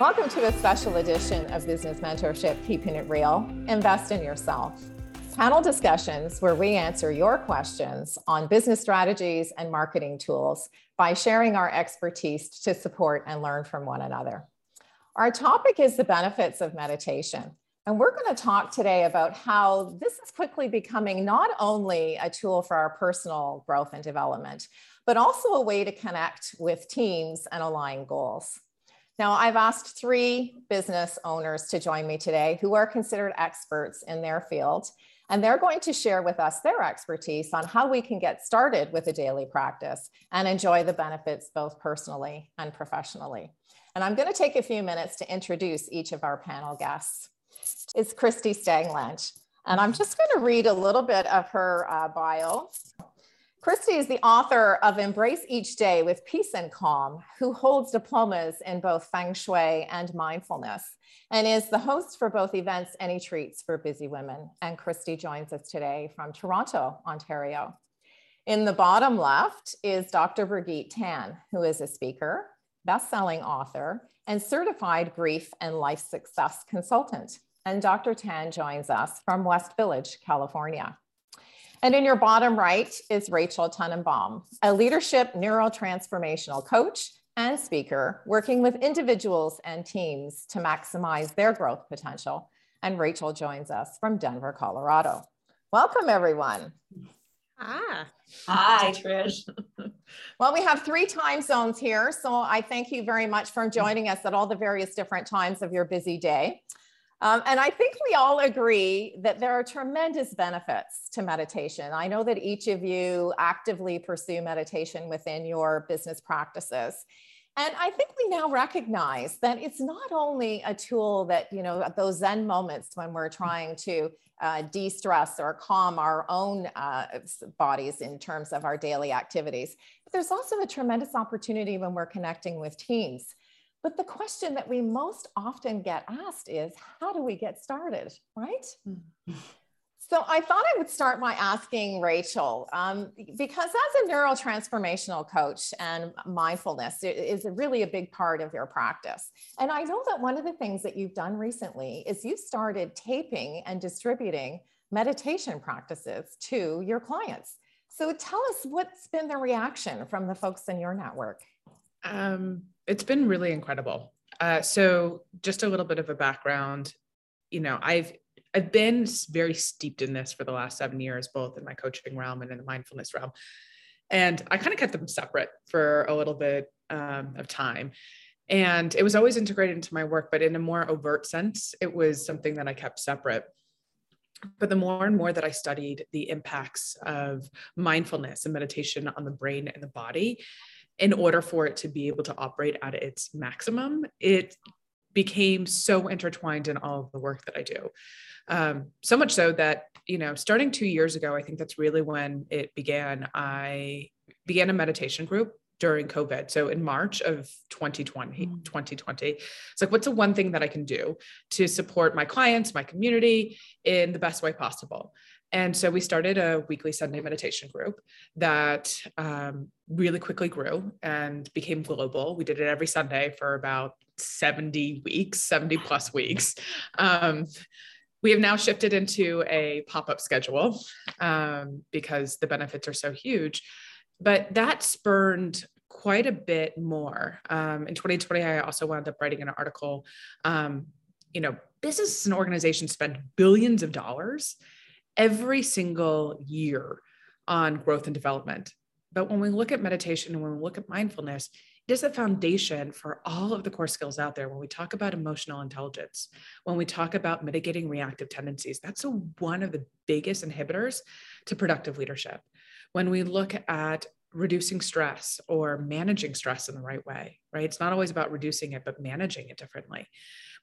Welcome to a special edition of Business Mentorship Keeping It Real Invest in Yourself. Panel discussions where we answer your questions on business strategies and marketing tools by sharing our expertise to support and learn from one another. Our topic is the benefits of meditation. And we're going to talk today about how this is quickly becoming not only a tool for our personal growth and development, but also a way to connect with teams and align goals. Now, I've asked three business owners to join me today who are considered experts in their field, and they're going to share with us their expertise on how we can get started with a daily practice and enjoy the benefits both personally and professionally. And I'm going to take a few minutes to introduce each of our panel guests. It's Christy Stanglange, and I'm just going to read a little bit of her uh, bio. Christy is the author of Embrace Each Day with Peace and Calm, who holds diplomas in both Feng Shui and mindfulness, and is the host for both events Any Treats for Busy Women. And Christy joins us today from Toronto, Ontario. In the bottom left is Dr. Brigitte Tan, who is a speaker, best-selling author, and certified grief and life success consultant. And Dr. Tan joins us from West Village, California. And in your bottom right is Rachel Tenenbaum, a leadership neurotransformational coach and speaker working with individuals and teams to maximize their growth potential. And Rachel joins us from Denver, Colorado. Welcome, everyone. Ah. Hi, Trish. well, we have three time zones here. So I thank you very much for joining us at all the various different times of your busy day. Um, and I think we all agree that there are tremendous benefits to meditation. I know that each of you actively pursue meditation within your business practices. And I think we now recognize that it's not only a tool that, you know, those Zen moments when we're trying to uh, de stress or calm our own uh, bodies in terms of our daily activities, but there's also a tremendous opportunity when we're connecting with teams but the question that we most often get asked is how do we get started, right? Mm-hmm. So I thought I would start by asking Rachel, um, because as a neurotransformational coach and mindfulness is really a big part of your practice. And I know that one of the things that you've done recently is you started taping and distributing meditation practices to your clients. So tell us what's been the reaction from the folks in your network. Um, it's been really incredible. Uh, so just a little bit of a background, you know, I've I've been very steeped in this for the last seven years, both in my coaching realm and in the mindfulness realm. And I kind of kept them separate for a little bit um, of time. And it was always integrated into my work, but in a more overt sense, it was something that I kept separate. But the more and more that I studied the impacts of mindfulness and meditation on the brain and the body, in order for it to be able to operate at its maximum, it became so intertwined in all of the work that I do. Um, so much so that, you know, starting two years ago, I think that's really when it began. I began a meditation group during COVID. So in March of 2020, mm. 2020, it's like, what's the one thing that I can do to support my clients, my community in the best way possible? And so we started a weekly Sunday meditation group that um, really quickly grew and became global. We did it every Sunday for about 70 weeks, 70 plus weeks. Um, we have now shifted into a pop up schedule um, because the benefits are so huge. But that spurned quite a bit more. Um, in 2020, I also wound up writing an article. Um, you know, businesses and organizations spend billions of dollars every single year on growth and development. But when we look at meditation and when we look at mindfulness, it is a foundation for all of the core skills out there. When we talk about emotional intelligence, when we talk about mitigating reactive tendencies, that's a, one of the biggest inhibitors to productive leadership. When we look at reducing stress or managing stress in the right way, right? It's not always about reducing it, but managing it differently.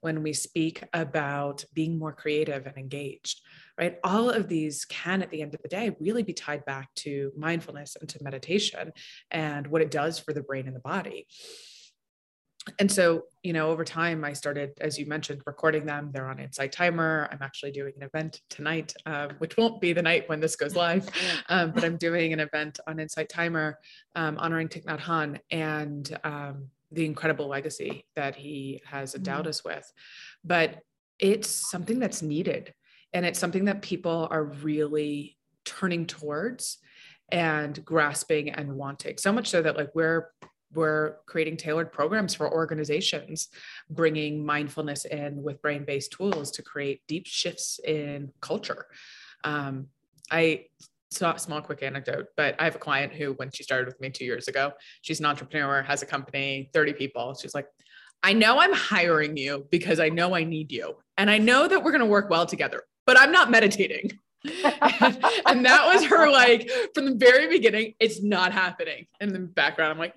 When we speak about being more creative and engaged, right? All of these can, at the end of the day, really be tied back to mindfulness and to meditation and what it does for the brain and the body and so you know over time i started as you mentioned recording them they're on insight timer i'm actually doing an event tonight um, which won't be the night when this goes live um, but i'm doing an event on insight timer um, honoring Thich Nhat Hanh and um, the incredible legacy that he has endowed mm-hmm. us with. But it's something that's needed. And it's something that people are really turning towards and grasping and wanting so much so that like we're we're creating tailored programs for organizations bringing mindfulness in with brain-based tools to create deep shifts in culture. Um, i saw a small quick anecdote but i have a client who when she started with me two years ago she's an entrepreneur has a company 30 people. She's like i know i'm hiring you because i know i need you and i know that we're going to work well together but i'm not meditating and that was her like from the very beginning it's not happening. In the background i'm like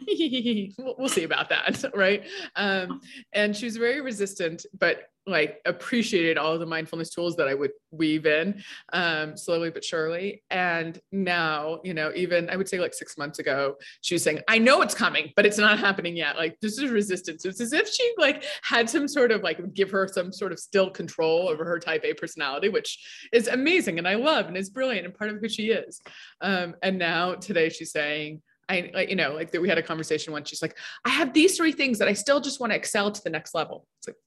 we'll, we'll see about that right? Um, and she was very resistant but like appreciated all of the mindfulness tools that I would weave in um, slowly but surely. And now, you know, even I would say like six months ago, she was saying, I know it's coming, but it's not happening yet. Like this is resistance. It's as if she like had some sort of like give her some sort of still control over her type A personality, which is amazing and I love and is brilliant and part of who she is. Um, and now today she's saying, I, like, you know, like that we had a conversation once. She's like, I have these three things that I still just want to excel to the next level. It's like,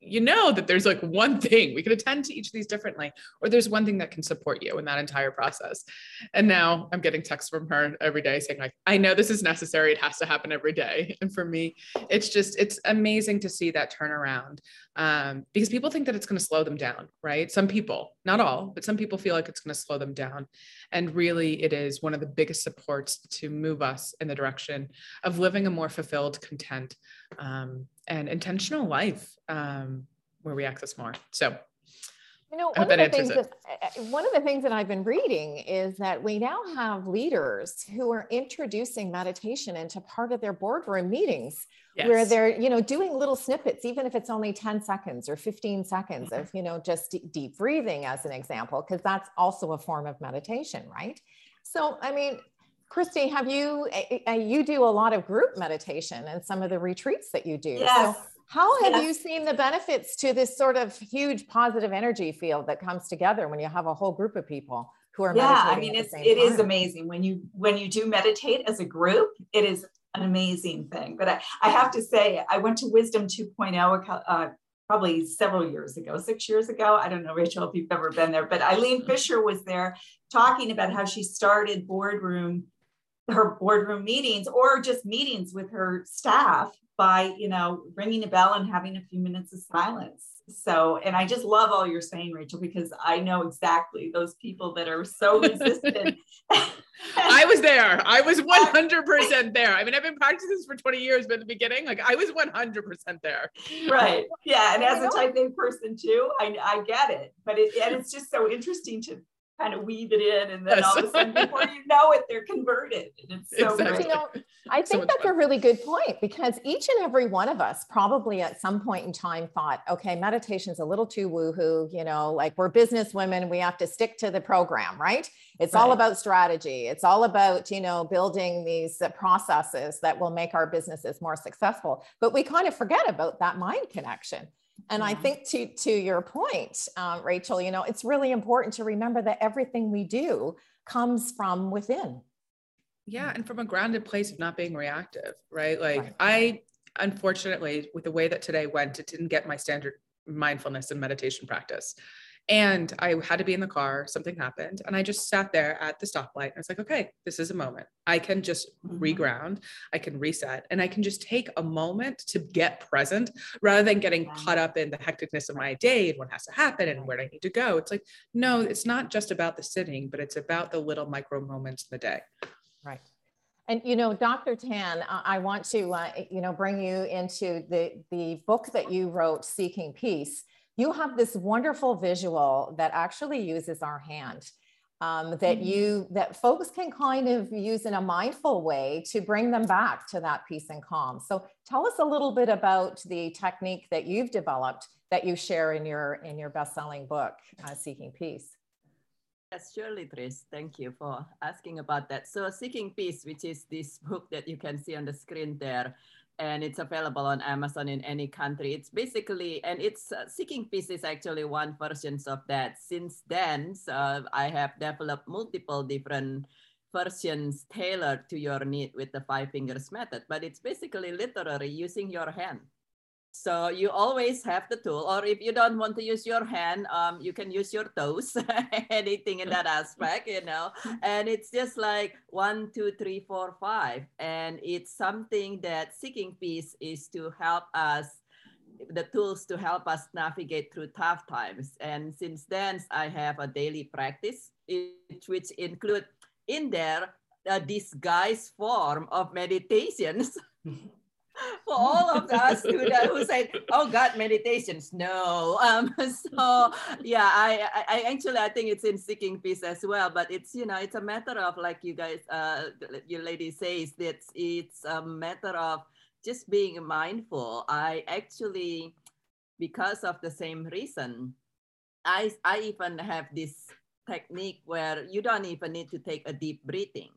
you know that there's like one thing we can attend to each of these differently or there's one thing that can support you in that entire process. And now i'm getting texts from her every day saying like i know this is necessary it has to happen every day. And for me it's just it's amazing to see that turnaround um, because people think that it's going to slow them down right? Some people not all but some people feel like it's going to slow them down. And really it is one of the biggest supports to move us in the direction of living a more fulfilled content um, and intentional life um, where we access more. So you know, one of, the things that, uh, one of the things that I've been reading is that we now have leaders who are introducing meditation into part of their boardroom meetings yes. where they're, you know, doing little snippets, even if it's only 10 seconds or 15 seconds mm-hmm. of, you know, just deep breathing as an example, because that's also a form of meditation, right? So, I mean, Christy, have you you do a lot of group meditation and some of the retreats that you do? Yes. So how have yes. you seen the benefits to this sort of huge positive energy field that comes together when you have a whole group of people who are yeah i mean it's it is amazing when you when you do meditate as a group it is an amazing thing but i, I have to say i went to wisdom 2.0 uh, probably several years ago six years ago i don't know rachel if you've ever been there but eileen fisher was there talking about how she started boardroom her boardroom meetings or just meetings with her staff by you know ringing a bell and having a few minutes of silence. So and i just love all you're saying rachel because i know exactly those people that are so resistant. I was there. I was 100% there. I mean i've been practicing this for 20 years but in the beginning like i was 100% there. Right. Yeah and as a type a person too i, I get it. But it, and it's just so interesting to kind of weave it in and then yes. all of a sudden before you know it they're converted and it's so exactly. great. You know, I think so that's fun. a really good point because each and every one of us probably at some point in time thought okay meditation's a little too woohoo you know like we're business women we have to stick to the program right it's right. all about strategy it's all about you know building these uh, processes that will make our businesses more successful but we kind of forget about that mind connection and yeah. I think to to your point, um, Rachel, you know, it's really important to remember that everything we do comes from within. Yeah, and from a grounded place of not being reactive, right? Like right. I unfortunately, with the way that today went, it didn't get my standard mindfulness and meditation practice. And I had to be in the car, something happened, and I just sat there at the stoplight. And I was like, okay, this is a moment. I can just mm-hmm. reground, I can reset, and I can just take a moment to get present rather than getting caught up in the hecticness of my day and what has to happen and where I need to go. It's like, no, it's not just about the sitting, but it's about the little micro moments in the day. Right. And you know, Dr. Tan, I want to uh, you know bring you into the the book that you wrote, Seeking Peace you have this wonderful visual that actually uses our hand um, that mm-hmm. you that folks can kind of use in a mindful way to bring them back to that peace and calm so tell us a little bit about the technique that you've developed that you share in your in your best-selling book uh, seeking peace Yes, surely, Tris. Thank you for asking about that. So, Seeking Peace, which is this book that you can see on the screen there, and it's available on Amazon in any country. It's basically, and it's uh, Seeking Peace is actually one version of that. Since then, so I have developed multiple different versions tailored to your need with the five fingers method, but it's basically literally using your hand. So you always have the tool, or if you don't want to use your hand, um, you can use your toes, anything in that aspect, you know. And it's just like one, two, three, four, five. And it's something that Seeking Peace is to help us, the tools to help us navigate through tough times. And since then, I have a daily practice, which include in there a disguised form of meditations. for all of us who, who say, "Oh God, meditations." No, um, so yeah, I, I actually I think it's in seeking peace as well. But it's you know it's a matter of like you guys, uh, your lady says that it's a matter of just being mindful. I actually, because of the same reason, I I even have this technique where you don't even need to take a deep breathing.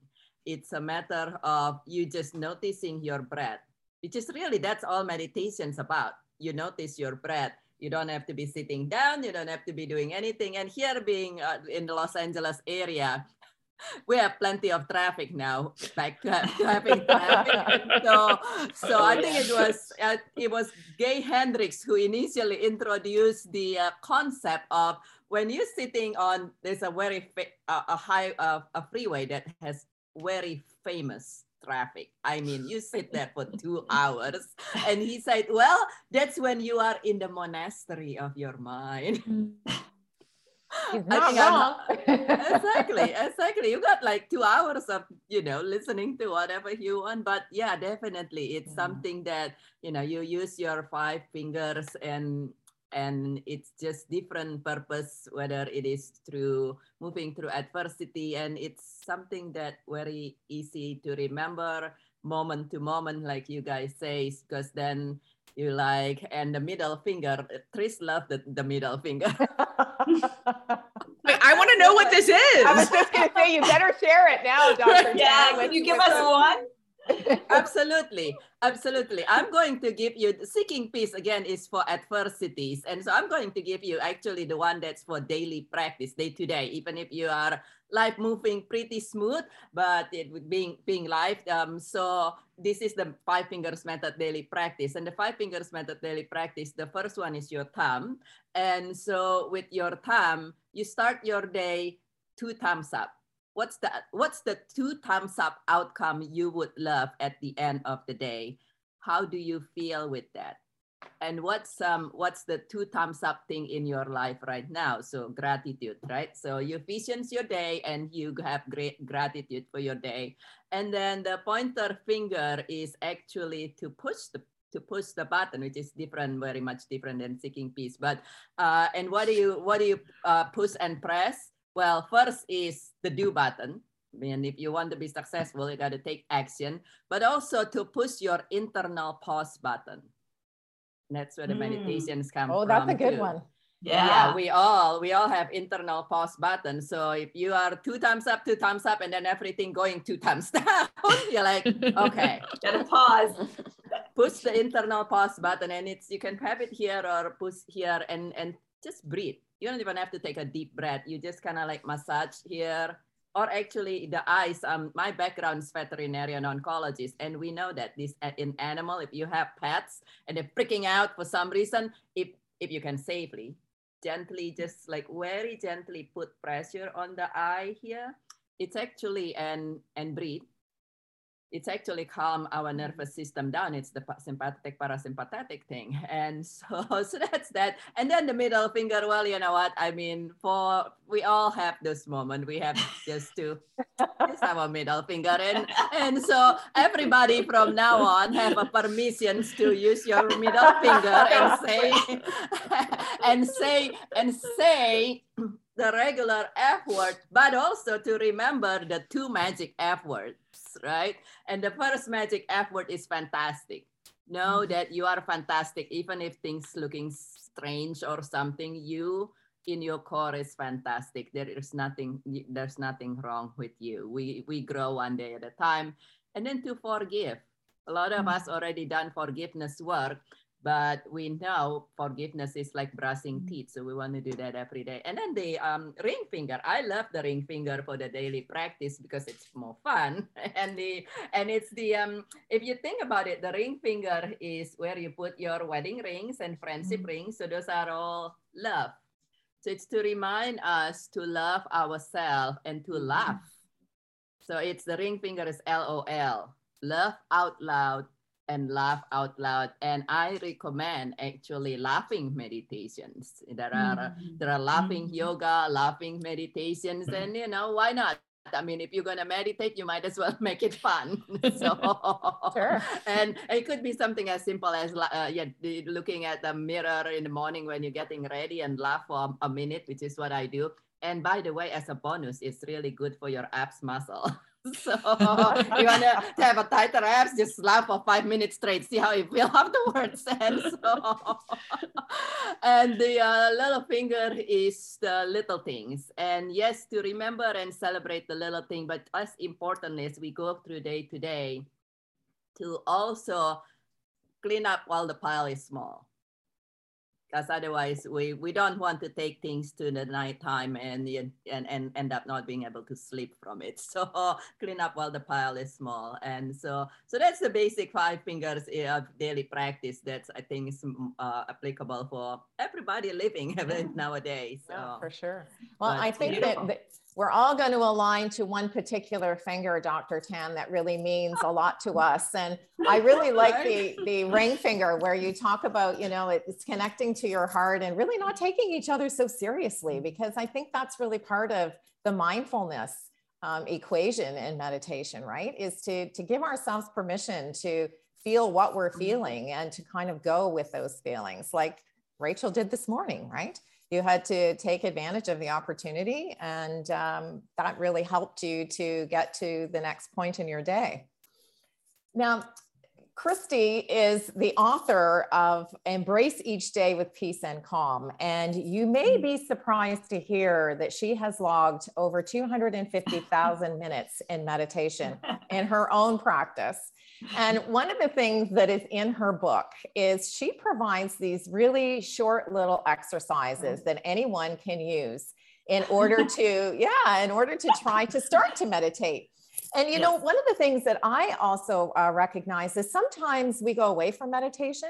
It's a matter of you just noticing your breath which is really that's all meditation's about. You notice your breath. You don't have to be sitting down. You don't have to be doing anything. And here, being uh, in the Los Angeles area, we have plenty of traffic now, uh, having traffic. so, so I think it was uh, it was Gay Hendricks who initially introduced the uh, concept of when you're sitting on there's a very uh, a high uh, a freeway that has very famous traffic. I mean, you sit there for two hours. And he said, Well, that's when you are in the monastery of your mind. Mm. He's not wrong. exactly, exactly. You got like two hours of, you know, listening to whatever you want. But yeah, definitely. It's yeah. something that, you know, you use your five fingers and and it's just different purpose whether it is through moving through adversity and it's something that very easy to remember moment to moment like you guys say because then you like and the middle finger tris love the, the middle finger. Wait, i want to know what this is i was just going to say you better share it now dr yeah can you give us one absolutely. Absolutely. I'm going to give you seeking peace again is for adversities. And so i'm going to give you actually the one that's for daily practice day to day. Even if you are life moving pretty smooth but it would being being life um, so this is the five fingers method daily practice. And the five fingers method daily practice the first one is your thumb. And so with your thumb you start your day two thumbs up what's the what's the two thumbs up outcome you would love at the end of the day? How do you feel with that? And what's um what's the two thumbs up thing in your life right now? So gratitude right? So you visions your day and you have great gratitude for your day. And then the pointer finger is actually to push the to push the button which is different very much different than seeking peace. But uh and what do you what do you uh, push and press well, first is the do button. And if you want to be successful, you got to take action, but also to push your internal pause button. That's where the mm. meditations come oh, from. that's a good too. one. Yeah. yeah. we all we all have internal pause button. So if you are two times up, two times up, and then everything going two times down, you're like, okay, gotta pause. push the internal pause button, and it's you can have it here or push here, and and just breathe you don't even have to take a deep breath. You just kind of like massage here, or actually the eyes. Um, my background is veterinarian oncologist, and we know that this in animal, if you have pets and they're freaking out for some reason, if if you can safely, gently, just like very gently put pressure on the eye here, it's actually and and breathe it's actually calm our nervous system down. It's the sympathetic parasympathetic thing. And so, so that's that. And then the middle finger, well, you know what? I mean, for we all have this moment. We have just to this our middle finger. And and so everybody from now on have a permissions to use your middle finger and say and say and say the regular F word, but also to remember the two magic F words right? And the first magic F word is fantastic. Know mm-hmm. that you are fantastic, even if things looking strange or something, you in your core is fantastic. There is nothing, there's nothing wrong with you. We, we grow one day at a time. And then to forgive. A lot of mm-hmm. us already done forgiveness work, but we know forgiveness is like brushing teeth so we want to do that every day. And then the um, ring finger. I love the ring finger for the daily practice because it's more fun. And the and it's the um if you think about it the ring finger is where you put your wedding rings and friendship mm-hmm. rings. So those are all love. So it's to remind us to love ourselves and to laugh. So it's the ring finger is lol love out loud and laugh out loud and i recommend actually laughing meditations there are mm-hmm. there are laughing mm-hmm. yoga laughing meditations and you know why not I mean, if you're gonna meditate, you might as well make it fun. so, sure. and it could be something as simple as uh, yeah, looking at the mirror in the morning when you're getting ready and laugh for a minute, which is what I do. And by the way, as a bonus, it's really good for your abs muscle. So you want to have a tighter abs, just laugh for five minutes straight, see how you feel afterwards. And so, and the uh, little finger is the little things. And yes, to remember and celebrate the little thing, but as important as we go through day to day, to also clean up while the pile is small because otherwise we, we don't want to take things to the nighttime and, and, and end up not being able to sleep from it. So clean up while the pile is small. And so, so that's the basic five fingers of daily practice that's I think is uh, applicable for everybody living nowadays. So. Yeah, for sure. Well, but I think that, that we're all going to align to one particular finger, Dr. Tan, that really means a lot to us. And I really like the, the ring finger where you talk about, you know, it's connecting to your heart and really not taking each other so seriously, because I think that's really part of the mindfulness um, equation in meditation, right? Is to, to give ourselves permission to feel what we're mm-hmm. feeling and to kind of go with those feelings like Rachel did this morning, right? You had to take advantage of the opportunity and um, that really helped you to get to the next point in your day now Christy is the author of Embrace Each Day with Peace and Calm. And you may be surprised to hear that she has logged over 250,000 minutes in meditation in her own practice. And one of the things that is in her book is she provides these really short little exercises that anyone can use in order to, yeah, in order to try to start to meditate. And you yes. know, one of the things that I also uh, recognize is sometimes we go away from meditation.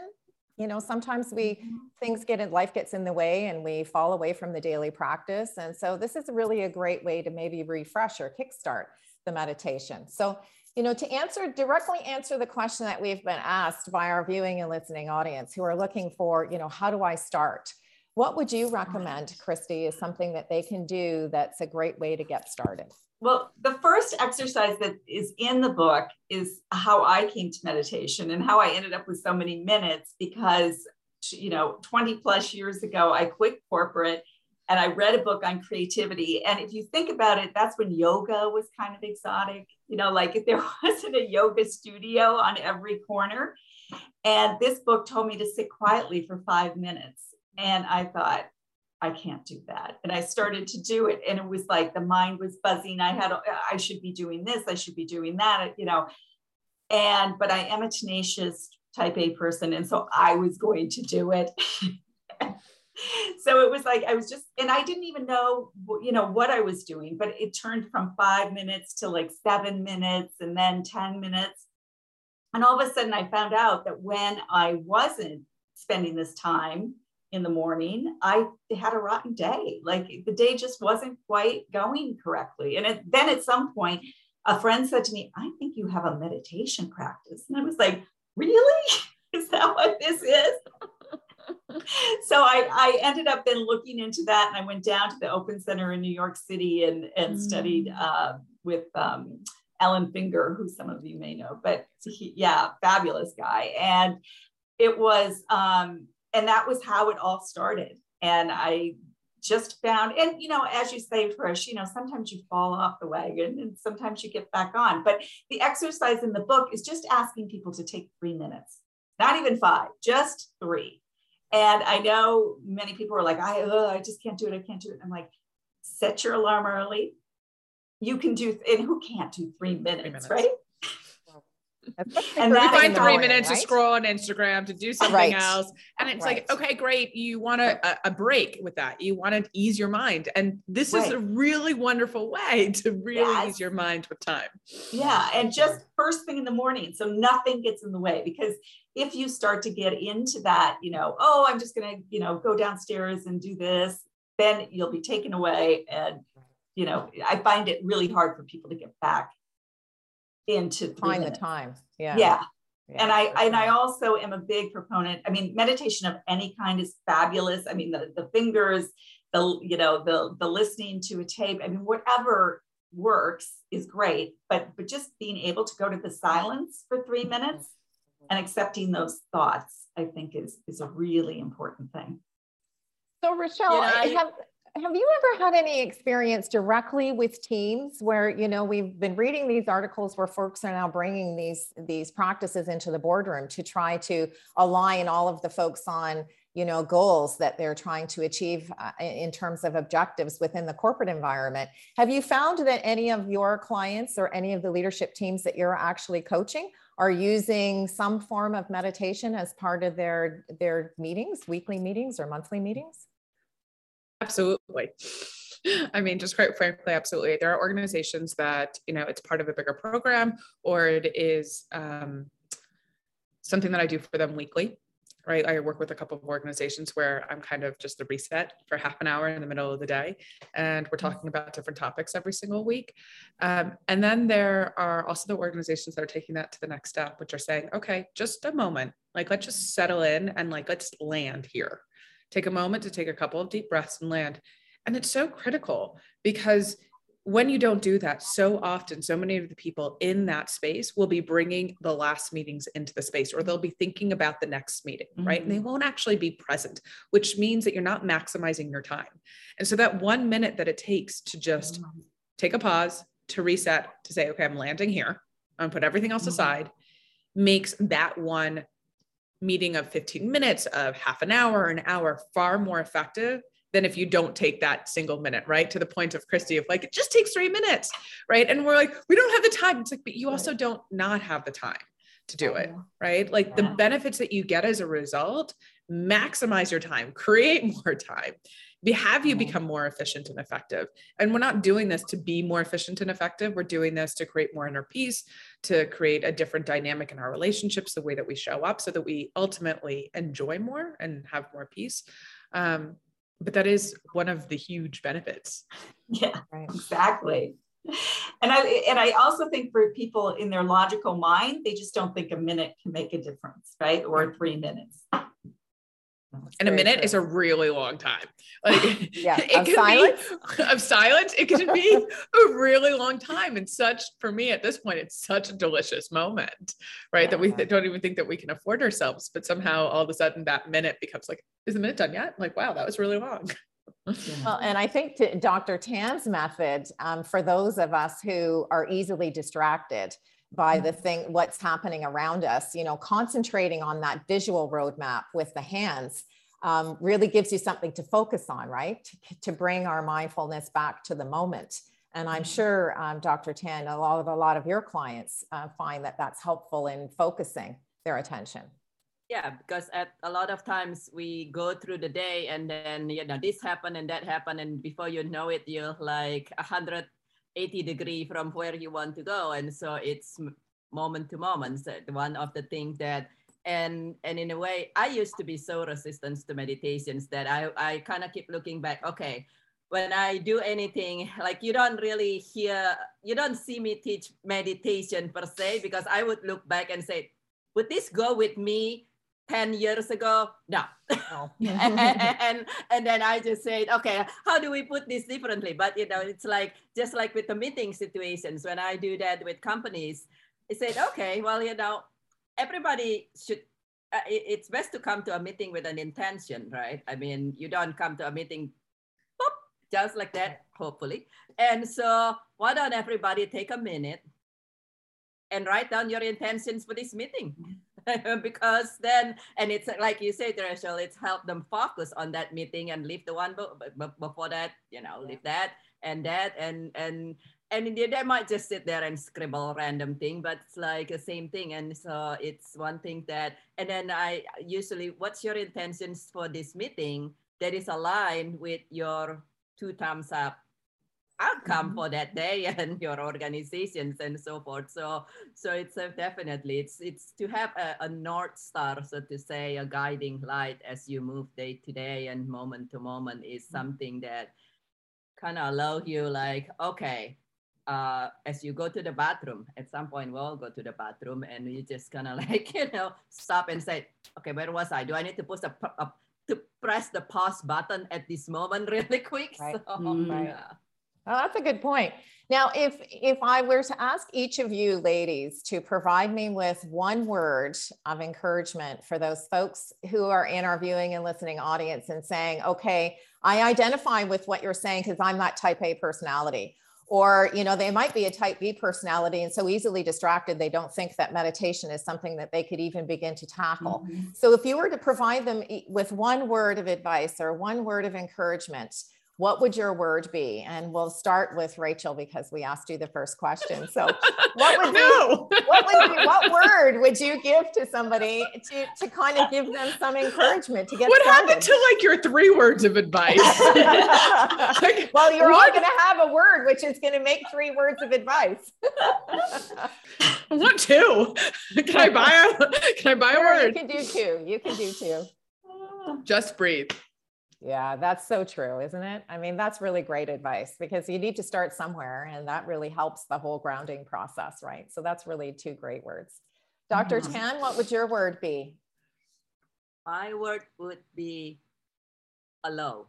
You know, sometimes we mm-hmm. things get in life gets in the way and we fall away from the daily practice. And so this is really a great way to maybe refresh or kickstart the meditation. So you know, to answer directly answer the question that we've been asked by our viewing and listening audience who are looking for, you know, how do I start? What would you recommend, Christy, is something that they can do that's a great way to get started? Well, the first exercise that is in the book is how I came to meditation and how I ended up with so many minutes because, you know, 20 plus years ago, I quit corporate and I read a book on creativity. And if you think about it, that's when yoga was kind of exotic. You know, like if there wasn't a yoga studio on every corner. And this book told me to sit quietly for five minutes. And I thought, I can't do that. And I started to do it. And it was like the mind was buzzing. I had, I should be doing this, I should be doing that, you know. And, but I am a tenacious type A person. And so I was going to do it. so it was like I was just, and I didn't even know, you know, what I was doing, but it turned from five minutes to like seven minutes and then 10 minutes. And all of a sudden, I found out that when I wasn't spending this time in the morning, I had a rotten day. Like the day just wasn't quite going correctly. And it, then at some point, a friend said to me, I think you have a meditation practice. And I was like, Really? Is that what this is? so I, I ended up then looking into that and I went down to the Open Center in New York City and, and mm. studied uh, with um, Alan Finger, who some of you may know, but he, yeah, fabulous guy. And it was, um, and that was how it all started. And I just found, and you know, as you say, Trish, you know, sometimes you fall off the wagon and sometimes you get back on. But the exercise in the book is just asking people to take three minutes, not even five, just three. And I know many people are like, I, oh, I just can't do it. I can't do it. I'm like, set your alarm early. You can do, and who can't do three minutes, three minutes. right? And we find three minutes right? to scroll on Instagram to do something right. else. And it's right. like, okay, great. You want a, a break with that. You want to ease your mind. And this is a really wonderful way to really yes. ease your mind with time. Yeah. And just first thing in the morning. So nothing gets in the way because if you start to get into that, you know, oh, I'm just going to, you know, go downstairs and do this, then you'll be taken away. And, you know, I find it really hard for people to get back into find the time. Yeah. Yeah. yeah and I sure. and I also am a big proponent. I mean, meditation of any kind is fabulous. I mean, the, the fingers, the you know, the the listening to a tape. I mean, whatever works is great, but but just being able to go to the silence for three minutes and accepting those thoughts, I think is is a really important thing. So Rochelle, yeah, I, have have you ever had any experience directly with teams where you know we've been reading these articles where folks are now bringing these these practices into the boardroom to try to align all of the folks on you know goals that they're trying to achieve uh, in terms of objectives within the corporate environment? Have you found that any of your clients or any of the leadership teams that you're actually coaching are using some form of meditation as part of their their meetings weekly meetings or monthly meetings Absolutely. I mean, just quite frankly, absolutely. There are organizations that, you know, it's part of a bigger program or it is um, something that I do for them weekly, right? I work with a couple of organizations where I'm kind of just the reset for half an hour in the middle of the day. And we're talking about different topics every single week. Um, and then there are also the organizations that are taking that to the next step, which are saying, okay, just a moment, like let's just settle in and like let's land here Take a moment to take a couple of deep breaths and land. And it's so critical because when you don't do that, so often, so many of the people in that space will be bringing the last meetings into the space, or they'll be thinking about the next meeting, mm-hmm. right? And they mm-hmm. won't actually be present, which means that you're not maximizing your time. And so, that one minute that it takes to just mm-hmm. take a pause, to reset, to say, okay, I'm landing here, I'm put everything else mm-hmm. aside, makes that one meeting of 15 minutes, of half an hour, an hour, far more effective than if you don't take that single minute, right? To the point of Christy of like, it just takes three minutes, right? And we're like, we don't have the time. It's like, but you also don't not have the time to do it, uh-huh. right? Like the benefits that you get as a result, maximize your time, create more time have you become more efficient and effective. And we're not doing this to be more efficient and effective. We're doing this to create more inner peace to create a different dynamic in our relationships the way that we show up so that we ultimately enjoy more and have more peace. Um, but that is one of the huge benefits. Yeah right. exactly. And I and I also think for people in their logical mind, they just don't think a minute can make a difference, right? Or three minutes and a minute true. is a really long time. Like yeah, it of silence. Be, of silence, it can be a really long time. And such for me at this point, it's such a delicious moment, right? Yeah. That we don't even think that we can afford ourselves, but somehow all of a sudden that minute becomes like, is the minute done yet? Like, wow, that was really long. well, and I think to Dr. Tan's method, um, for those of us who are easily distracted, by the thing what's happening around us you know concentrating on that visual roadmap with the hands um, really gives you something to focus on right? To, to, bring our mindfulness back to the moment. And i'm mm-hmm. sure um, dr tan a lot of a lot of your clients uh, find that that's helpful in focusing their attention. Yeah because at a lot of times we go through the day and then you know this happened and that happened and before you know it you're like a hundred 80 degree from where you want to go. And so it's moment to moment so one of the things that and and in a way i used to be so resistant to meditations that i i kind of keep looking back okay when i do anything like you don't really hear you don't see me teach meditation per se because i would look back and say would this go with me 10 years ago no. Oh. and and then i just said okay how do we put this differently? But you know it's like just like with the meeting situations when i do that with companies i said okay well you know everybody should uh, it, it's best to come to a meeting with an intention right? I mean you don't come to a meeting boop, just like that hopefully. And so why don't everybody take a minute and write down your intentions for this meeting because then and it's like you said Rachel, it's helped them focus on that meeting and leave the one before that you know leave that and that and and and they, they might just sit there and scribble random thing, but it's like the same thing. And so it's one thing that, and then I usually, what's your intentions for this meeting? That is aligned with your two thumbs up outcome mm-hmm. for that day and your organizations and so forth so so it's uh, definitely it's it's to have a, a, north star so to say a guiding light as you move day to day and moment to moment is mm-hmm. something that kind of allow you like okay uh, as you go to the bathroom at some point we'll go to the bathroom and you just kind of like you know stop and say okay where was i do i need to push a, a to press the pause button at this moment really quick right. So, mm. right. Yeah. Oh, that's a good point. Now, if if I were to ask each of you ladies to provide me with one word of encouragement for those folks who are in our viewing and listening audience and saying, okay, I identify with what you're saying because I'm that type A personality. Or, you know, they might be a type B personality and so easily distracted, they don't think that meditation is something that they could even begin to tackle. Mm-hmm. So, if you were to provide them with one word of advice or one word of encouragement, what would your word be? And we'll start with Rachel because we asked you the first question. So, what would no. be, what would be, what word would you give to somebody to, to kind of give them some encouragement to get what started? happened to like your three words of advice? like, well, you're what? all going to have a word which is going to make three words of advice. I want two. Can I buy a? Can I buy sure, a word? You can do two. You can do two. Just breathe. Yeah, that's so true, isn't it? I mean, that's really great advice because you need to start somewhere and that really helps the whole grounding process, right? So that's really two great words. doctor mm-hmm. Tan, what would your word be? My word would be allow.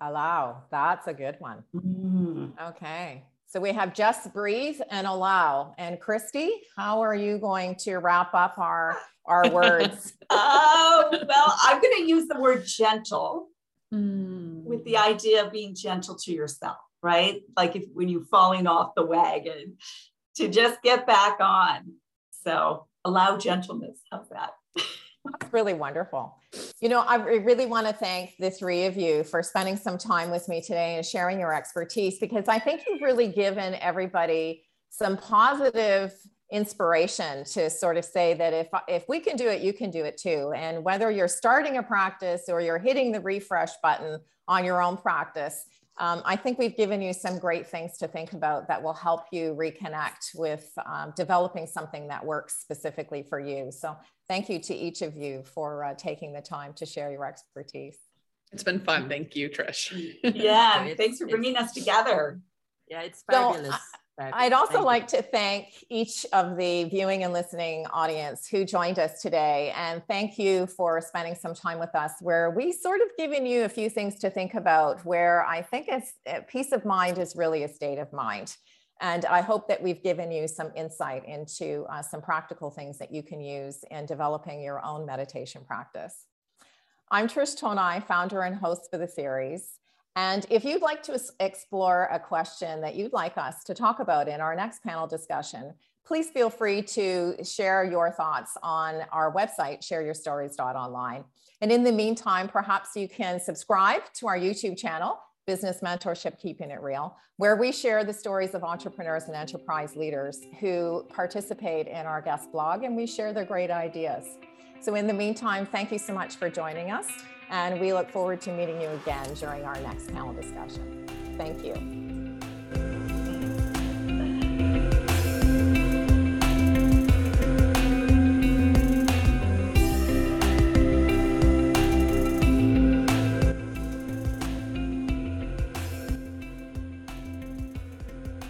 Allow. That's a good one. Mm. Okay. So we have just breathe and allow. And Christy, how are you going to wrap up our our words? oh, well, I'm going to use the word gentle mm. with the idea of being gentle to yourself, right? Like if when you're falling off the wagon, to just get back on. So allow gentleness. How's that? That's really wonderful. You know, I really want to thank the three of you for spending some time with me today and sharing your expertise because I think you've really given everybody some positive inspiration to sort of say that if if we can do it you can do it too. And whether you're starting a practice or you're hitting the refresh button on your own practice um, I think we've given you some great things to think about that will help you reconnect with um, developing something that works specifically for you. So, thank you to each of you for uh, taking the time to share your expertise. It's been fun. Thank you, Trish. yeah, thanks for bringing us together. Yeah, it's fabulous. So, I'd also like to thank each of the viewing and listening audience who joined us today. And thank you for spending some time with us where we sort of given you a few things to think about where I think it's peace of mind is really a state of mind. And I hope that we've given you some insight into uh, some practical things that you can use in developing your own meditation practice. I'm Trish Tonai, founder and host for the series. And if you'd like to explore a question that you'd like us to talk about in our next panel discussion, please feel free to share your thoughts on our website, shareyourstories.online. And in the meantime, perhaps you can subscribe to our YouTube channel, Business Mentorship Keeping It Real, where we share the stories of entrepreneurs and enterprise leaders who participate in our guest blog and we share their great ideas. So, in the meantime, thank you so much for joining us. And we look forward to meeting you again during our next panel discussion. Thank you.